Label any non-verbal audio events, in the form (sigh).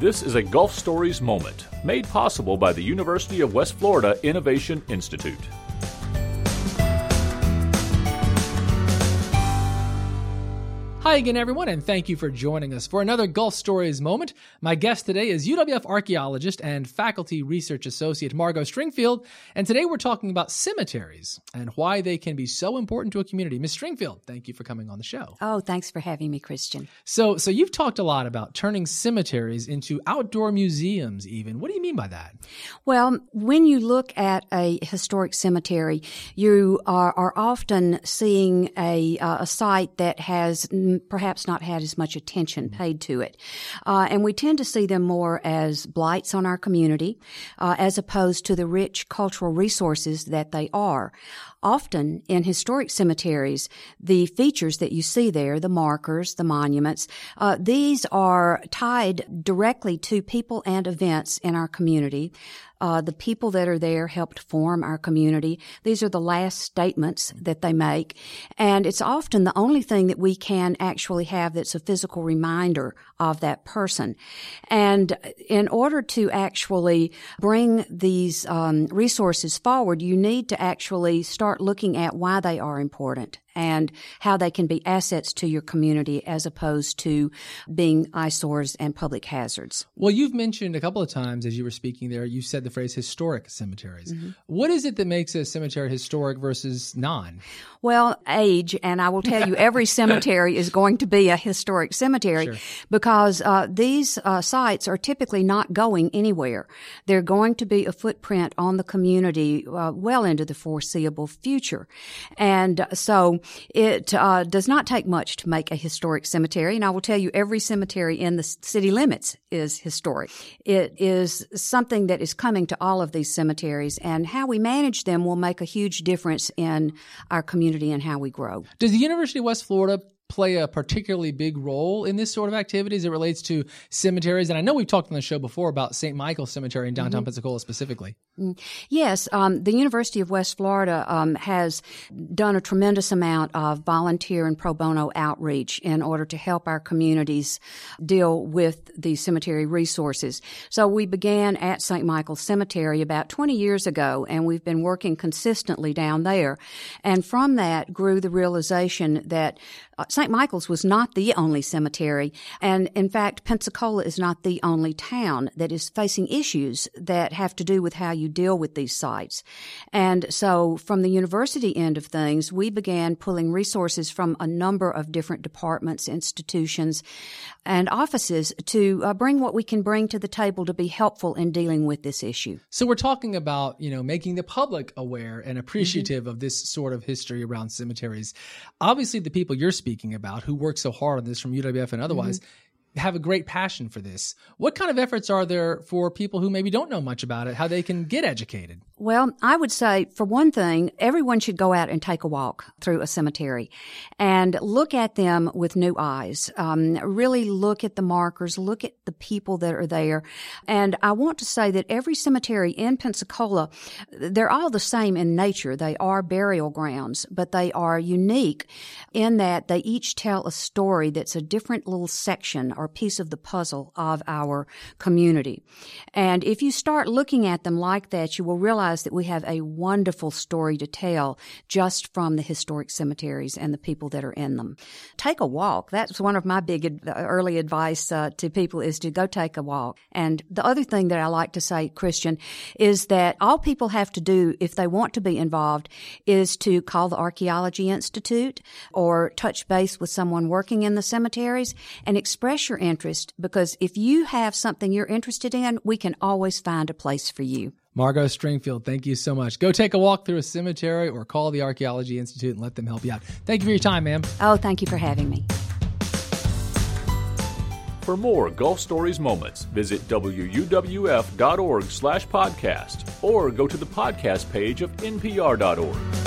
This is a Gulf Stories moment made possible by the University of West Florida Innovation Institute. Hi again, everyone, and thank you for joining us for another Gulf Stories moment. My guest today is UWF archaeologist and faculty research associate Margo Stringfield, and today we're talking about cemeteries and why they can be so important to a community. Miss Stringfield, thank you for coming on the show. Oh, thanks for having me, Christian. So, so you've talked a lot about turning cemeteries into outdoor museums. Even, what do you mean by that? Well, when you look at a historic cemetery, you are, are often seeing a uh, a site that has perhaps not had as much attention mm-hmm. paid to it. Uh, and we tend to see them more as blights on our community, uh, as opposed to the rich cultural resources that they are. Often in historic cemeteries, the features that you see there, the markers, the monuments, uh, these are tied directly to people and events in our community. Uh, the people that are there helped form our community. These are the last statements that they make. And it's often the only thing that we can actually have that's a physical reminder of that person. And in order to actually bring these um, resources forward, you need to actually start looking at why they are important and how they can be assets to your community as opposed to being eyesores and public hazards. Well, you've mentioned a couple of times as you were speaking there, you said the phrase historic cemeteries. Mm-hmm. What is it that makes a cemetery historic versus non? Well, age, and I will tell you, every (laughs) cemetery is going to be a historic cemetery sure. because uh, these uh, sites are typically not going anywhere. They're going to be a footprint on the community uh, well into the foreseeable future. And so it uh, does not take much to make a historic cemetery. And I will tell you, every cemetery in the city limits is historic. It is something that is coming to all of these cemeteries, and how we manage them will make a huge difference in our community and how we grow. Does the University of West Florida play a particularly big role in this sort of activity as it relates to cemeteries? And I know we've talked on the show before about St. Michael Cemetery in downtown mm-hmm. Pensacola specifically. Mm. Yes, um, the University of West Florida um, has done a tremendous amount of volunteer and pro bono outreach in order to help our communities deal with the cemetery resources. So we began at St. Michael Cemetery about 20 years ago, and we've been working consistently down there. And from that grew the realization that uh, St. Michael's was not the only cemetery, and in fact, Pensacola is not the only town that is facing issues that have to do with how you deal with these sites. And so, from the university end of things, we began pulling resources from a number of different departments, institutions, and offices to uh, bring what we can bring to the table to be helpful in dealing with this issue. So, we're talking about, you know, making the public aware and appreciative mm-hmm. of this sort of history around cemeteries. Obviously, the people you're speaking speaking about who work so hard on this from UWF and otherwise. Mm-hmm have a great passion for this. What kind of efforts are there for people who maybe don't know much about it, how they can get educated? Well, I would say, for one thing, everyone should go out and take a walk through a cemetery and look at them with new eyes. Um, really look at the markers, look at the people that are there. And I want to say that every cemetery in Pensacola, they're all the same in nature. They are burial grounds, but they are unique in that they each tell a story that's a different little section or piece of the puzzle of our community. And if you start looking at them like that, you will realize that we have a wonderful story to tell just from the historic cemeteries and the people that are in them. Take a walk. That's one of my big ad- early advice uh, to people is to go take a walk. And the other thing that I like to say, Christian, is that all people have to do if they want to be involved is to call the Archaeology Institute or touch base with someone working in the cemeteries and express your interest because if you have something you're interested in, we can always find a place for you. Margo Stringfield, thank you so much. Go take a walk through a cemetery or call the Archaeology Institute and let them help you out. Thank you for your time, ma'am. Oh, thank you for having me. For more Gulf Stories moments, visit wuwf.org slash podcast or go to the podcast page of npr.org.